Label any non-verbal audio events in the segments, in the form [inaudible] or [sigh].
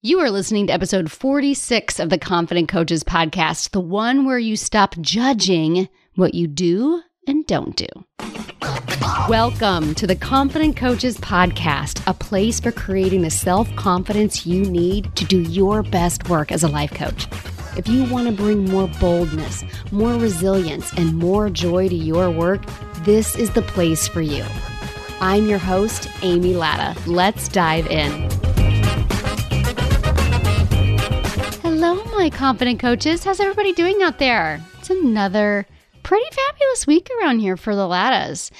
You are listening to episode 46 of the Confident Coaches podcast, the one where you stop judging what you do and don't do. Welcome to the Confident Coaches podcast, a place for creating the self confidence you need to do your best work as a life coach. If you want to bring more boldness, more resilience, and more joy to your work, this is the place for you. I'm your host, Amy Latta. Let's dive in. Confident coaches. How's everybody doing out there? It's another pretty fabulous week around here for the. And,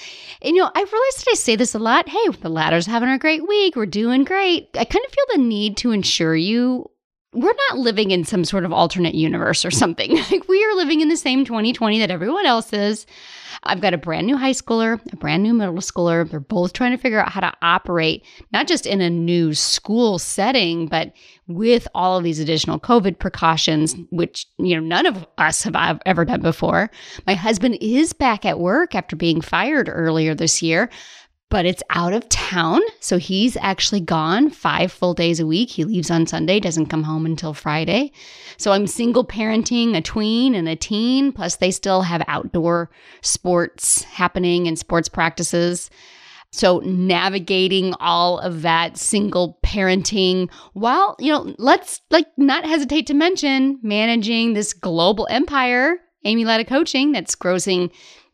you know, I realized that I say this a lot. Hey, the Lattas having a great week. We're doing great. I kind of feel the need to ensure you we're not living in some sort of alternate universe or something. [laughs] Like we are living in the same 2020 that everyone else is. I've got a brand new high schooler, a brand new middle schooler. They're both trying to figure out how to operate, not just in a new school setting, but with all of these additional COVID precautions, which, you know, none of us have ever done before. My husband is back at work after being fired earlier this year but it's out of town. So he's actually gone five full days a week. He leaves on Sunday, doesn't come home until Friday. So I'm single parenting a tween and a teen, plus they still have outdoor sports happening and sports practices. So navigating all of that single parenting while, you know, let's like not hesitate to mention managing this global empire, Amy Latta Coaching, that's grossing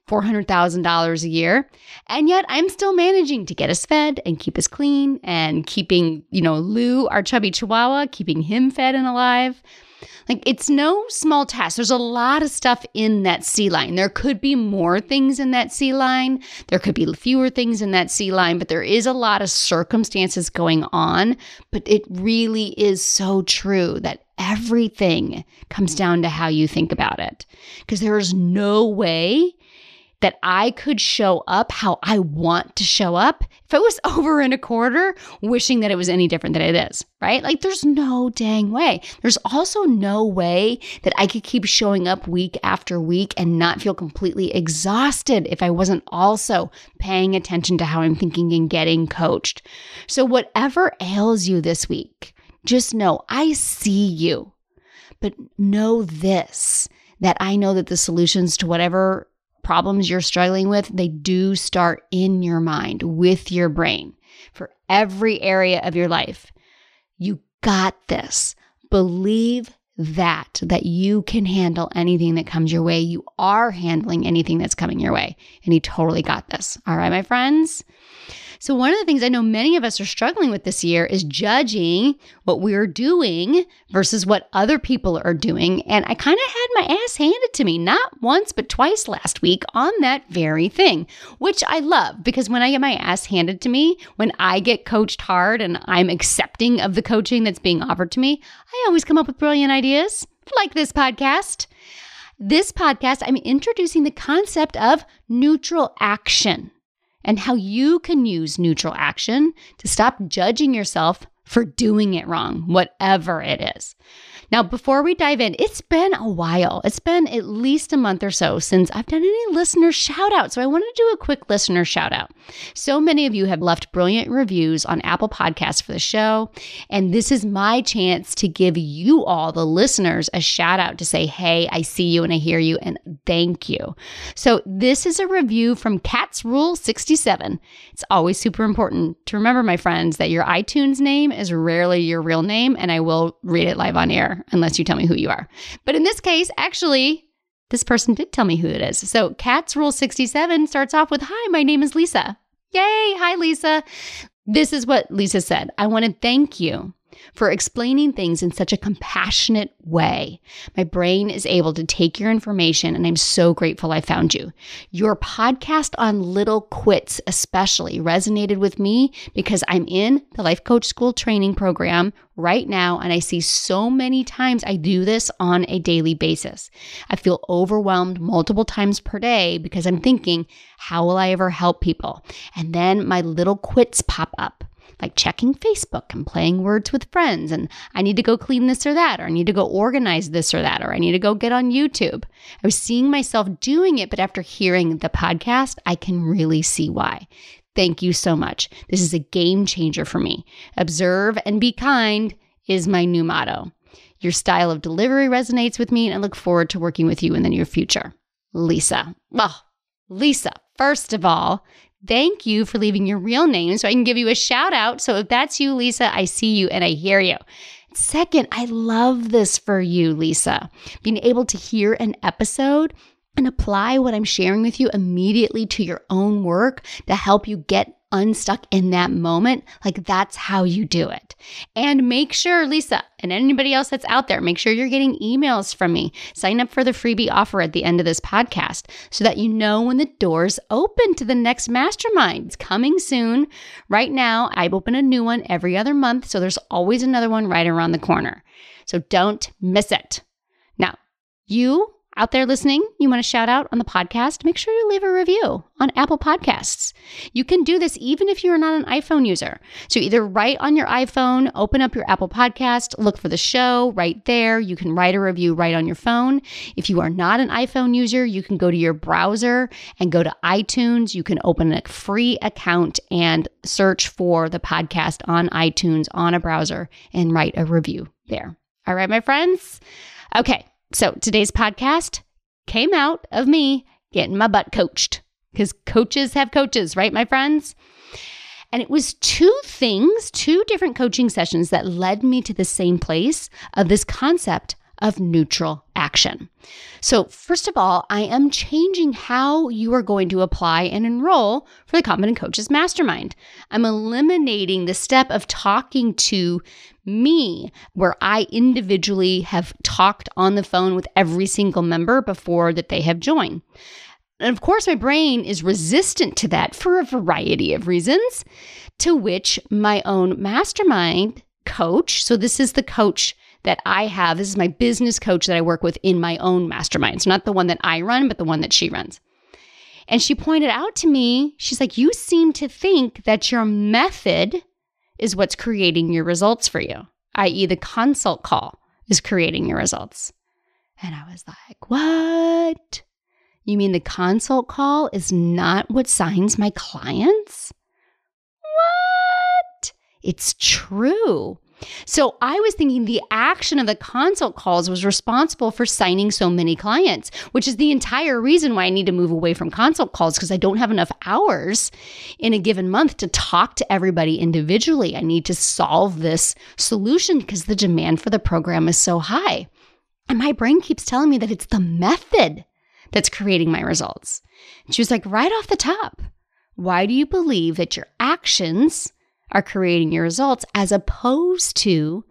$400,000 a year. And yet I'm still managing to get us fed and keep us clean and keeping, you know, Lou, our chubby chihuahua, keeping him fed and alive. Like it's no small task. There's a lot of stuff in that C line. There could be more things in that C line. There could be fewer things in that C line, but there is a lot of circumstances going on. But it really is so true that everything comes down to how you think about it. Because there is no way that I could show up how I want to show up if it was [laughs] over in a quarter, wishing that it was any different than it is, right? Like there's no dang way. There's also no way that I could keep showing up week after week and not feel completely exhausted if I wasn't also paying attention to how I'm thinking and getting coached. So, whatever ails you this week, just know I see you. But know this that I know that the solutions to whatever problems you're struggling with, they do start in your mind with your brain for every area of your life. You got this. Believe that that you can handle anything that comes your way. You are handling anything that's coming your way. And you totally got this. All right, my friends. So, one of the things I know many of us are struggling with this year is judging what we're doing versus what other people are doing. And I kind of had my ass handed to me, not once, but twice last week on that very thing, which I love because when I get my ass handed to me, when I get coached hard and I'm accepting of the coaching that's being offered to me, I always come up with brilliant ideas like this podcast. This podcast, I'm introducing the concept of neutral action and how you can use neutral action to stop judging yourself for doing it wrong, whatever it is. Now, before we dive in, it's been a while. It's been at least a month or so since I've done any listener shout out. So I want to do a quick listener shout out. So many of you have left brilliant reviews on Apple Podcasts for the show. And this is my chance to give you all, the listeners, a shout out to say, hey, I see you and I hear you and thank you. So this is a review from Cats Rule 67. It's always super important to remember, my friends, that your iTunes name is rarely your real name, and I will read it live on air unless you tell me who you are. But in this case, actually, this person did tell me who it is. So, Cats Rule 67 starts off with Hi, my name is Lisa. Yay! Hi, Lisa. This is what Lisa said. I want to thank you for explaining things in such a compassionate way. My brain is able to take your information, and I'm so grateful I found you. Your podcast on little quits, especially, resonated with me because I'm in the Life Coach School training program right now, and I see so many times I do this on a daily basis. I feel overwhelmed multiple times per day because I'm thinking, how will I ever help people? And then my little quits pop up like checking Facebook and playing words with friends. And I need to go clean this or that, or I need to go organize this or that, or I need to go get on YouTube. I was seeing myself doing it, but after hearing the podcast, I can really see why. Thank you so much. This is a game changer for me. Observe and be kind is my new motto. Your style of delivery resonates with me, and I look forward to working with you in the near future. Lisa. Well, Lisa, first of all, thank you for leaving your real name so I can give you a shout out. So if that's you, Lisa, I see you and I hear you. Second, I love this for you, Lisa. Being able to hear an episode and apply what I'm sharing with you immediately to your own work to help you get unstuck in that moment, like that's how you do it. And make sure, Lisa, and anybody else that's out there, make sure you're getting emails from me. Sign up for the freebie offer at the end of this podcast so that you know when the doors open to the next mastermind. It's coming soon. Right now, I open a new one every other month, so there's always another one right around the corner. So don't miss it. Now, you out there listening, you want to shout out on the podcast, make sure you leave a review on Apple Podcasts. You can do this even if you're not an iPhone user. So either write on your iPhone, open up your Apple Podcast, look for the show right there. You can write a review right on your phone. If you are not an iPhone user, you can go to your browser and go to iTunes. You can open a free account and search for the podcast on iTunes on a browser and write a review there. All right, my friends. Okay. So today's podcast came out of me getting my butt coached because coaches have coaches, right, my friends? And it was two things, two different coaching sessions that led me to the same place of this concept of neutral action. So, first of all, I am changing how you are going to apply and enroll for the Confident Coaches Mastermind. I'm eliminating the step of talking to me, where I individually have talked on the phone with every single member before that they have joined. And of course, my brain is resistant to that for a variety of reasons, to which my own mastermind coach, so this is the coach that I have. This is my business coach that I work with in my own mastermind. So not the one that I run, but the one that she runs. And she pointed out to me, she's like, You seem to think that your method is what's creating your results for you, i.e., the consult call is creating your results. And I was like, What? You mean the consult call is not what signs my clients? What? It's true. So I was thinking the action of the consult calls was responsible for signing so many clients, which is the entire reason why I need to move away from consult calls because I don't have enough hours in a given month to talk to everybody individually. I need to solve this solution because the demand for the program is so high. And my brain keeps telling me that it's the method that's creating my results. And she was like, right off the top, why do you believe that your actions are creating your results as opposed to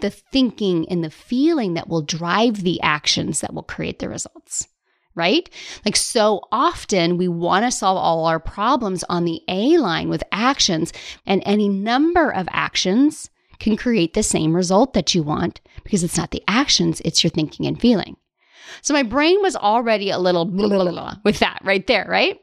the thinking and the feeling that will drive the actions that will create the results. Right? Like so often we want to solve all our problems on the A line with actions, and any number of actions can create the same result that you want because it's not the actions, it's your thinking and feeling. So my brain was already a little blah, blah, blah, with that right there, right?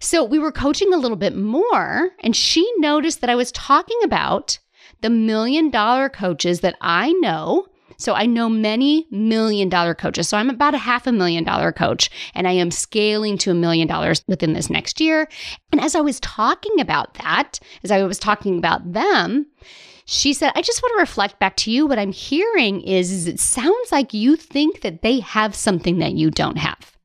So we were coaching a little bit more, and she noticed that I was talking about the million dollar coaches that I know. So I know many million dollar coaches. So I'm about a half a million dollar coach and I am scaling to a million dollars within this next year. And as I was talking about that, as I was talking about them, she said, I just want to reflect back to you. What I'm hearing is, is it sounds like you think that they have something that you don't have.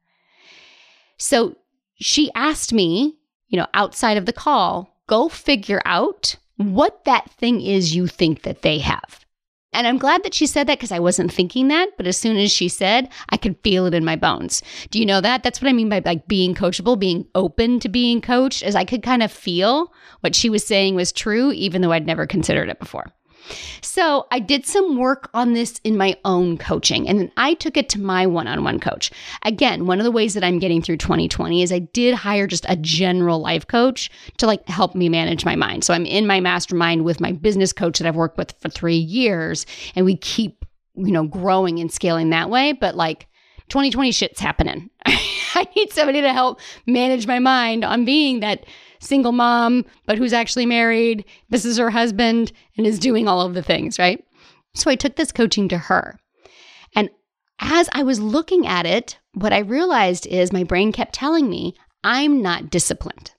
So she asked me, you know, outside of the call, go figure out what that thing is you think that they have. And I'm glad that she said that because I wasn't thinking that. But as soon as she said, I could feel it in my bones. Do you know that? That's what I mean by like being coachable, being open to being coached, as I could kind of feel what she was saying was true, even though I'd never considered it before. So I did some work on this in my own coaching and then I took it to my one on one coach. Again, one of the ways that I'm getting through 2020 is I did hire just a general life coach to like help me manage my mind. So I'm in my mastermind with my business coach that I've worked with for three years and we keep, you know, growing and scaling that way. But like 2020 shit's happening. [laughs] I need somebody to help manage my mind on being that single mom, but who's actually married. This is her husband and is doing all of the things, right? So I took this coaching to her. And as I was looking at it, what I realized is my brain kept telling me, I'm not disciplined.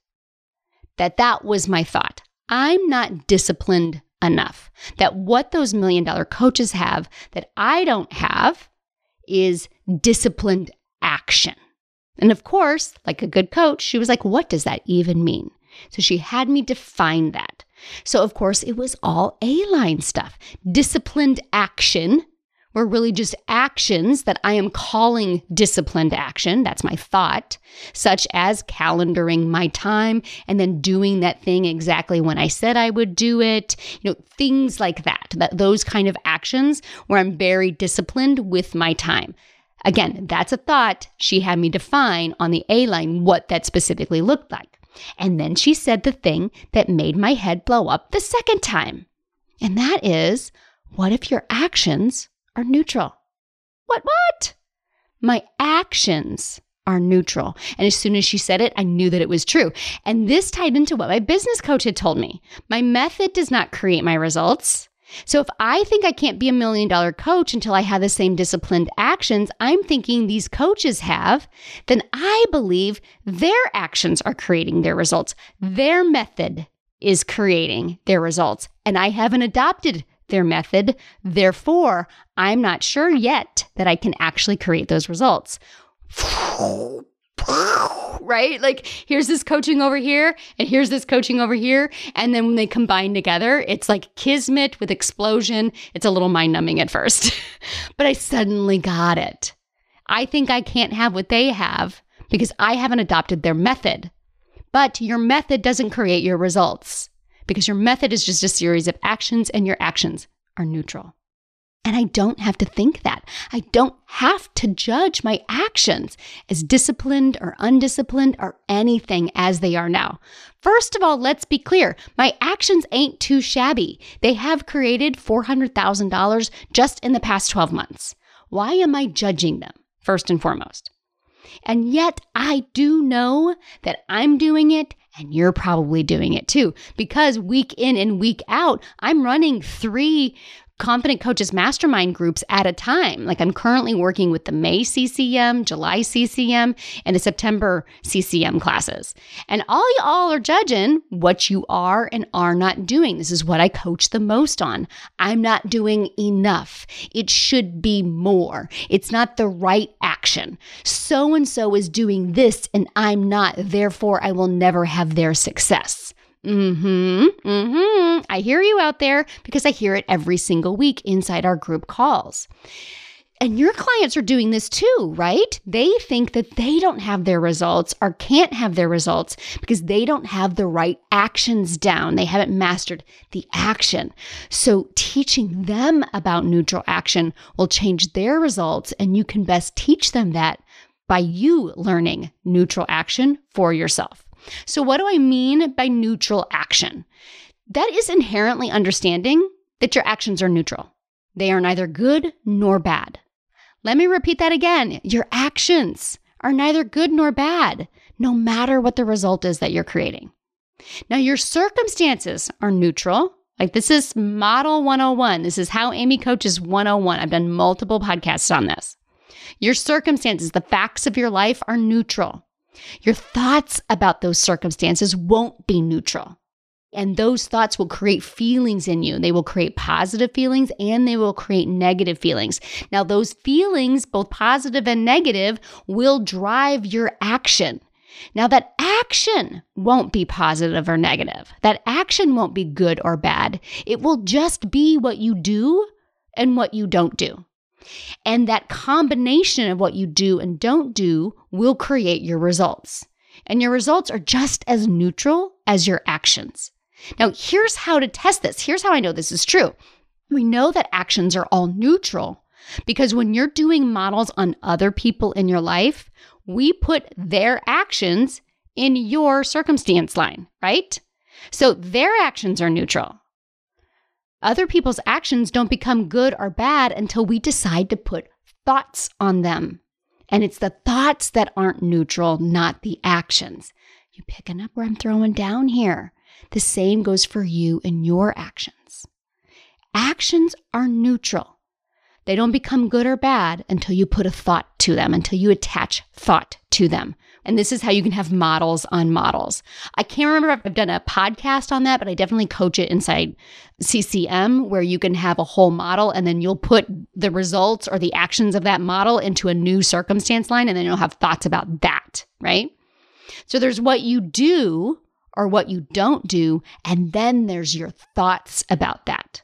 That that was my thought. I'm not disciplined enough. That what those million dollar coaches have that I don't have is disciplined action. And of course, like a good coach, she was like, What does that even mean? So she had me define that. So, of course, it was all A line stuff. Disciplined action were really just actions that I am calling disciplined action. That's my thought, such as calendaring my time and then doing that thing exactly when I said I would do it. You know, things like that, that those kind of actions where I'm very disciplined with my time. Again, that's a thought she had me define on the A line what that specifically looked like. And then she said the thing that made my head blow up the second time. And that is, what if your actions are neutral. What, what? My actions are neutral. And as soon as she said it, I knew that it was true. And this tied into what my business coach had told me. My method does not create my results. So if I think I can't be a million dollar coach until I have the same disciplined actions I'm thinking these coaches have, then I believe their actions are creating their results. Their method is creating their results. And I haven't adopted their method. Therefore, I'm not sure yet that I can actually create those results. Right? Like, here's this coaching over here, and here's this coaching over here. And then when they combine together, it's like kismet with explosion. It's a little mind numbing at first, [laughs] but I suddenly got it. I think I can't have what they have because I haven't adopted their method. But your method doesn't create your results because your method is just a series of actions and your actions are neutral. And I don't have to think that. I don't have to judge my actions as disciplined or undisciplined or anything as they are now. First of all, let's be clear. My actions ain't too shabby. They have created $400,000 just in the past 12 months. Why am I judging them? First and foremost. And yet I do know that I'm doing it and you're probably doing it too because week in and week out, I'm running three Confident Coaches Mastermind groups at a time. Like I'm currently working with the May CCM, July CCM, and the September CCM classes. And all y'all are judging what you are and are not doing. This is what I coach the most on. I'm not doing enough. It should be more. It's not the right action. So and so is doing this and I'm not. Therefore, I will never have their success. Mm-hmm. Mm-hmm. I hear you out there because I hear it every single week inside our group calls. And your clients are doing this too, right? They think that they don't have their results or can't have their results because they don't have the right actions down. They haven't mastered the action. So teaching them about neutral action will change their results and you can best teach them that by you learning neutral action for yourself. So, what do I mean by neutral action? That is inherently understanding that your actions are neutral. They are neither good nor bad. Let me repeat that again. Your actions are neither good nor bad, no matter what the result is that you're creating. Now, your circumstances are neutral. Like this is model 101. This is how Amy coaches 101. I've done multiple podcasts on this. Your circumstances, the facts of your life are neutral. Your thoughts about those circumstances won't be neutral. And those thoughts will create feelings in you. They will create positive feelings and they will create negative feelings. Now, those feelings, both positive and negative, will drive your action. Now, that action won't be positive or negative. That action won't be good or bad. It will just be what you do and what you don't do. And that combination of what you do and don't do will create your results. And your results are just as neutral as your actions. Now, here's how to test this. Here's how I know this is true. We know that actions are all neutral because when you're doing models on other people in your life, we put their actions in your circumstance line, right? So their actions are neutral. Other people's actions don't become good or bad until we decide to put thoughts on them. And it's the thoughts that aren't neutral, not the actions. You picking up where I'm throwing down here? The same goes for you and your actions. Actions are neutral. They don't become good or bad until you put a thought to them, until you attach thought to them. And this is how you can have models on models. I can't remember if I've done a podcast on that, but I definitely coach it inside CCM where you can have a whole model and then you'll put the results or the actions of that model into a new circumstance line and then you'll have thoughts about that, right? So there's what you do or what you don't do, and then there's your thoughts about that.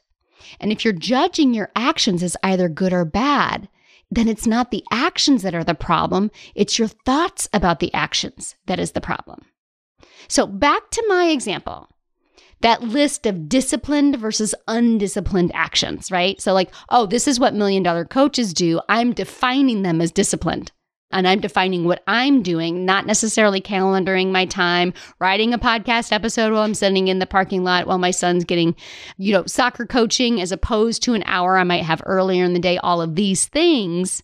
And if you're judging your actions as either good or bad, then it's not the actions that are the problem, it's your thoughts about the actions that is the problem. So, back to my example that list of disciplined versus undisciplined actions, right? So, like, oh, this is what million dollar coaches do. I'm defining them as disciplined and I'm defining what I'm doing, not necessarily calendaring my time, writing a podcast episode while I'm sitting in the parking lot while my son's getting, you know, soccer coaching as opposed to an hour I might have earlier in the day, all of these things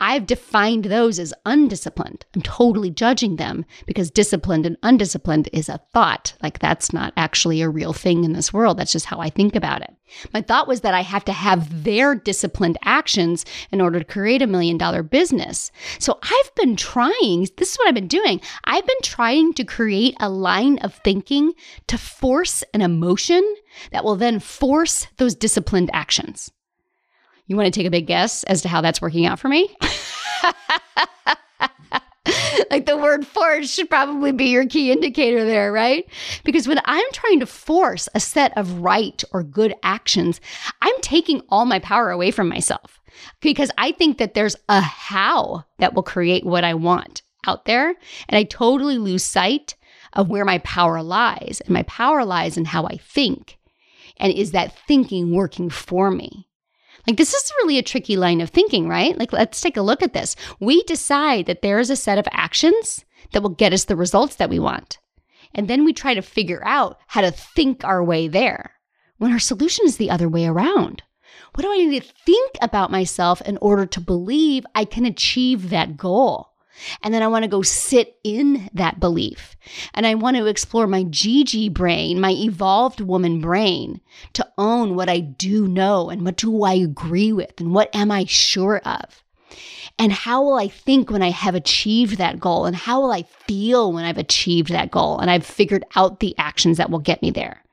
I've defined those as undisciplined. I'm totally judging them because disciplined and undisciplined is a thought. Like that's not actually a real thing in this world. That's just how I think about it. My thought was that I have to have their disciplined actions in order to create a million dollar business. So I've been trying, this is what I've been doing. I've been trying to create a line of thinking to force an emotion that will then force those disciplined actions. You want to take a big guess as to how that's working out for me? [laughs] like the word force should probably be your key indicator there, right? Because when I'm trying to force a set of right or good actions, I'm taking all my power away from myself because I think that there's a how that will create what I want out there. And I totally lose sight of where my power lies. And my power lies in how I think. And is that thinking working for me? Like, this is really a tricky line of thinking, right? Like, let's take a look at this. We decide that there is a set of actions that will get us the results that we want. And then we try to figure out how to think our way there when our solution is the other way around. What do I need to think about myself in order to believe I can achieve that goal? And then I want to go sit in that belief. And I want to explore my Gigi brain, my evolved woman brain, to own what I do know and what do I agree with and what am I sure of. And how will I think when I have achieved that goal? And how will I feel when I've achieved that goal and I've figured out the actions that will get me there?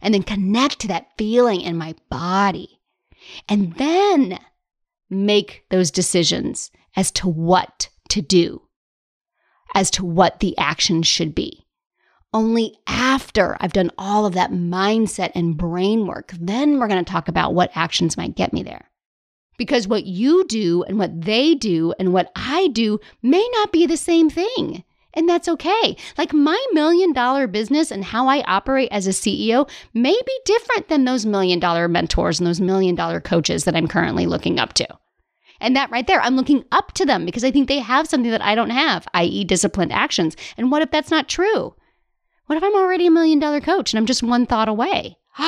And then connect to that feeling in my body. And then make those decisions as to what to do as to what the action should be. Only after I've done all of that mindset and brain work, then we're going to talk about what actions might get me there. Because what you do and what they do and what I do may not be the same thing. And that's okay. Like my million dollar business and how I operate as a CEO may be different than those million dollar mentors and those million dollar coaches that I'm currently looking up to. And that right there, I'm looking up to them because I think they have something that I don't have, i.e., disciplined actions. And what if that's not true? What if I'm already a million dollar coach and I'm just one thought away? [gasps]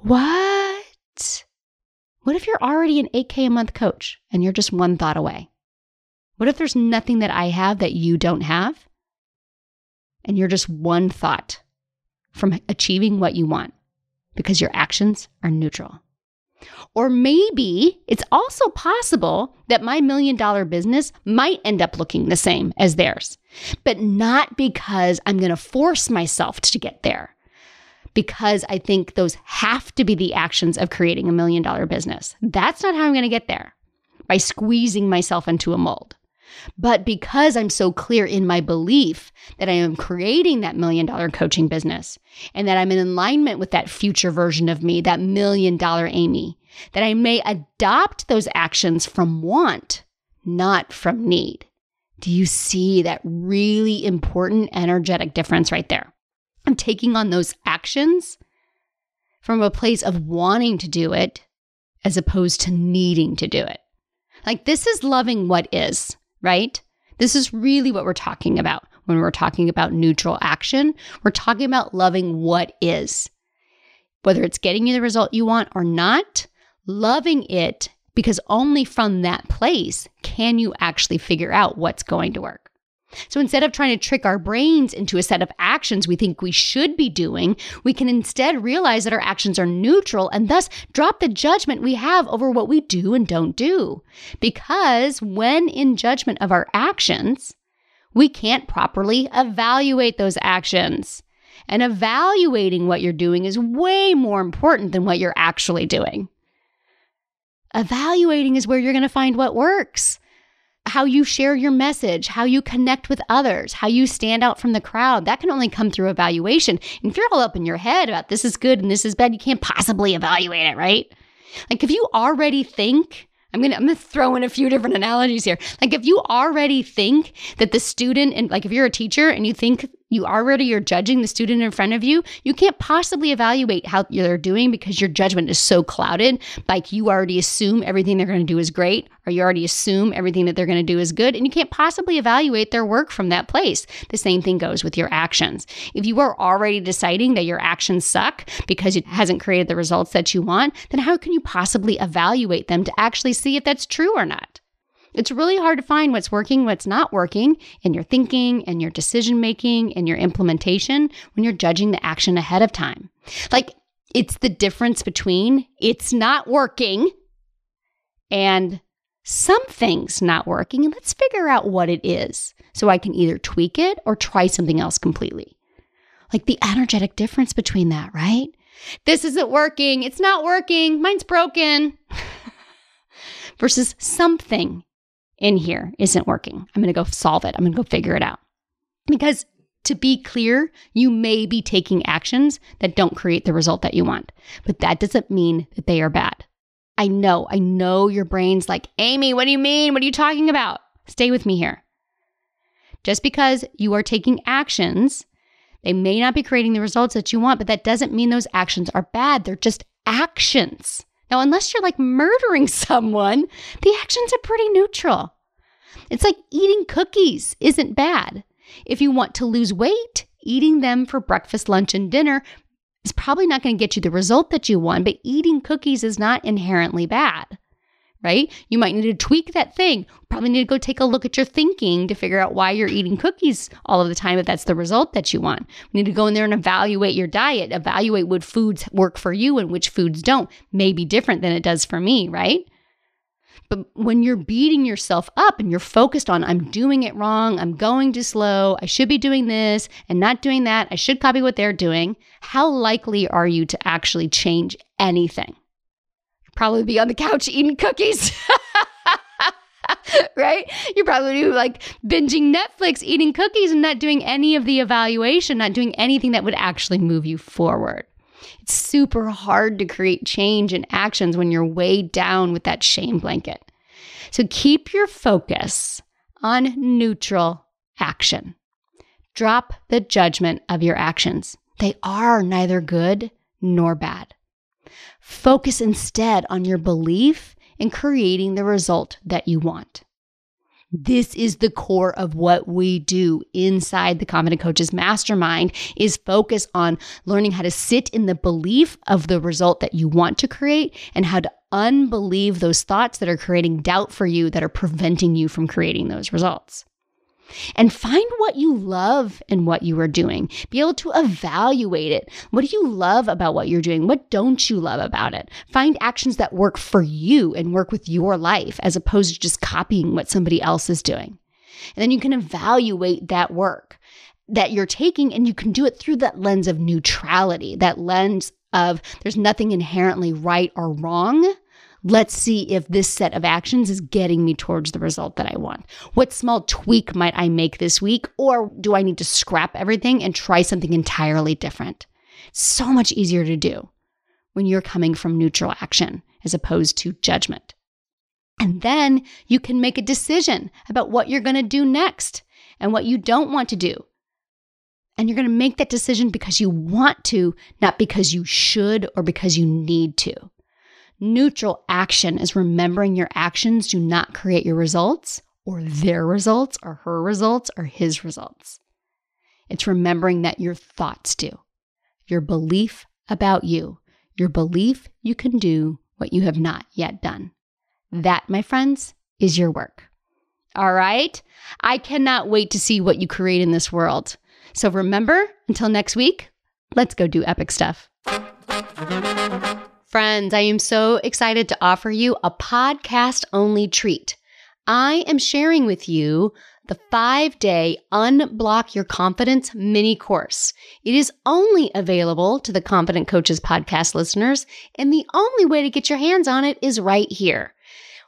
what? What if you're already an 8K a month coach and you're just one thought away? What if there's nothing that I have that you don't have? And you're just one thought from achieving what you want because your actions are neutral. Or maybe it's also possible that my million dollar business might end up looking the same as theirs, but not because I'm going to force myself to get there. Because I think those have to be the actions of creating a million dollar business. That's not how I'm going to get there by squeezing myself into a mold. But because I'm so clear in my belief that I am creating that million dollar coaching business and that I'm in alignment with that future version of me, that million dollar Amy, that I may adopt those actions from want, not from need. Do you see that really important energetic difference right there? I'm taking on those actions from a place of wanting to do it as opposed to needing to do it. Like, this is loving what is right? This is really what we're talking about when we're talking about neutral action. We're talking about loving what is. Whether it's getting you the result you want or not, loving it because only from that place can you actually figure out what's going to work. So instead of trying to trick our brains into a set of actions we think we should be doing, we can instead realize that our actions are neutral and thus drop the judgment we have over what we do and don't do. Because when in judgment of our actions, we can't properly evaluate those actions. And evaluating what you're doing is way more important than what you're actually doing. Evaluating is where you're going to find what works how you share your message, how you connect with others, how you stand out from the crowd. That can only come through evaluation. And if you're all up in your head about this is good and this is bad, you can't possibly evaluate it, right? Like if you already think, I'm gonna I'm gonna throw in a few different analogies here. Like if you already think that the student and like if you're a teacher and you think you already are judging the student in front of you, you can't possibly evaluate how they're doing because your judgment is so clouded. Like you already assume everything they're going to do is great, or you already assume everything that they're going to do is good, and you can't possibly evaluate their work from that place. The same thing goes with your actions. If you are already deciding that your actions suck because it hasn't created the results that you want, then how can you possibly evaluate them to actually see if that's true or not? It's really hard to find what's working, what's not working in your thinking and your decision making and your implementation when you're judging the action ahead of time. Like, it's the difference between it's not working and something's not working. And let's figure out what it is so I can either tweak it or try something else completely. Like the energetic difference between that, right? This isn't working. It's not working. Mine's broken. [laughs] Versus something in here isn't working. I'm going to go solve it. I'm going to go figure it out. Because to be clear, you may be taking actions that don't create the result that you want, but that doesn't mean that they are bad. I know, I know your brain's like, Amy, what do you mean? What are you talking about? Stay with me here. Just because you are taking actions, they may not be creating the results that you want, but that doesn't mean those actions are bad. They're just actions. Now, unless you're like murdering [laughs] someone, the actions are pretty neutral. It's like eating cookies isn't bad. If you want to lose weight, eating them for breakfast, lunch, and dinner is probably not going to get you the result that you want, but eating cookies is not inherently bad right? You might need to tweak that thing. Probably need to go take a look at your thinking to figure out why you're eating cookies all of the time if that's the result that you want. We need to go in there and evaluate your diet, evaluate what foods work for you and which foods don't. May be different than it does for me, right? But when you're beating yourself up and you're focused on, I'm doing it wrong, I'm going too slow, I should be doing this and not doing that, I should copy what they're doing, how likely are you to actually change anything? probably be on the couch eating cookies. [laughs] right? You're probably like binging Netflix, eating cookies, and not doing any of the evaluation, not doing anything that would actually move you forward. It's super hard to create change and actions when you're weighed down with that shame blanket. So keep your focus on neutral action. Drop the judgment of your actions. They are neither good nor bad. Focus instead on your belief in creating the result that you want. This is the core of what we do inside the Confident Coaches Mastermind is focus on learning how to sit in the belief of the result that you want to create and how to unbelieve those thoughts that are creating doubt for you that are preventing you from creating those results and find what you love in what you are doing. Be able to evaluate it. What do you love about what you're doing? What don't you love about it? Find actions that work for you and work with your life as opposed to just copying what somebody else is doing. And then you can evaluate that work that you're taking and you can do it through that lens of neutrality, that lens of there's nothing inherently right or wrong Let's see if this set of actions is getting me towards the result that I want. What small tweak might I make this week? Or do I need to scrap everything and try something entirely different? So much easier to do when you're coming from neutral action as opposed to judgment. And then you can make a decision about what you're going to do next and what you don't want to do. And you're going to make that decision because you want to, not because you should or because you need to. Neutral action is remembering your actions do not create your results or their results or her results or his results. It's remembering that your thoughts do. Your belief about you, your belief you can do what you have not yet done. That, my friends, is your work. All right? I cannot wait to see what you create in this world. So remember, until next week, let's go do epic stuff. Friends, I am so excited to offer you a podcast only treat. I am sharing with you the five day Unblock Your Confidence mini course. It is only available to the Confident Coaches podcast listeners, and the only way to get your hands on it is right here.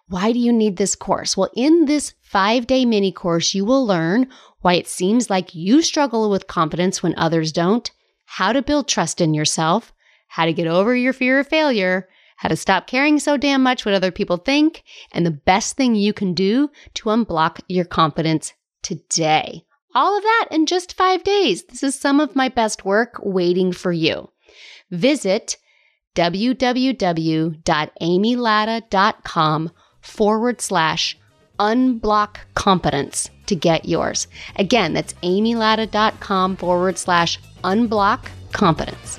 Why do you need this course? Well, in this five day mini course, you will learn why it seems like you struggle with confidence when others don't, how to build trust in yourself, how to get over your fear of failure, how to stop caring so damn much what other people think, and the best thing you can do to unblock your confidence today. All of that in just five days. This is some of my best work waiting for you. Visit www.amylatta.com forward slash unblock confidence to get yours. Again, that's amylatta.com forward slash unblock confidence.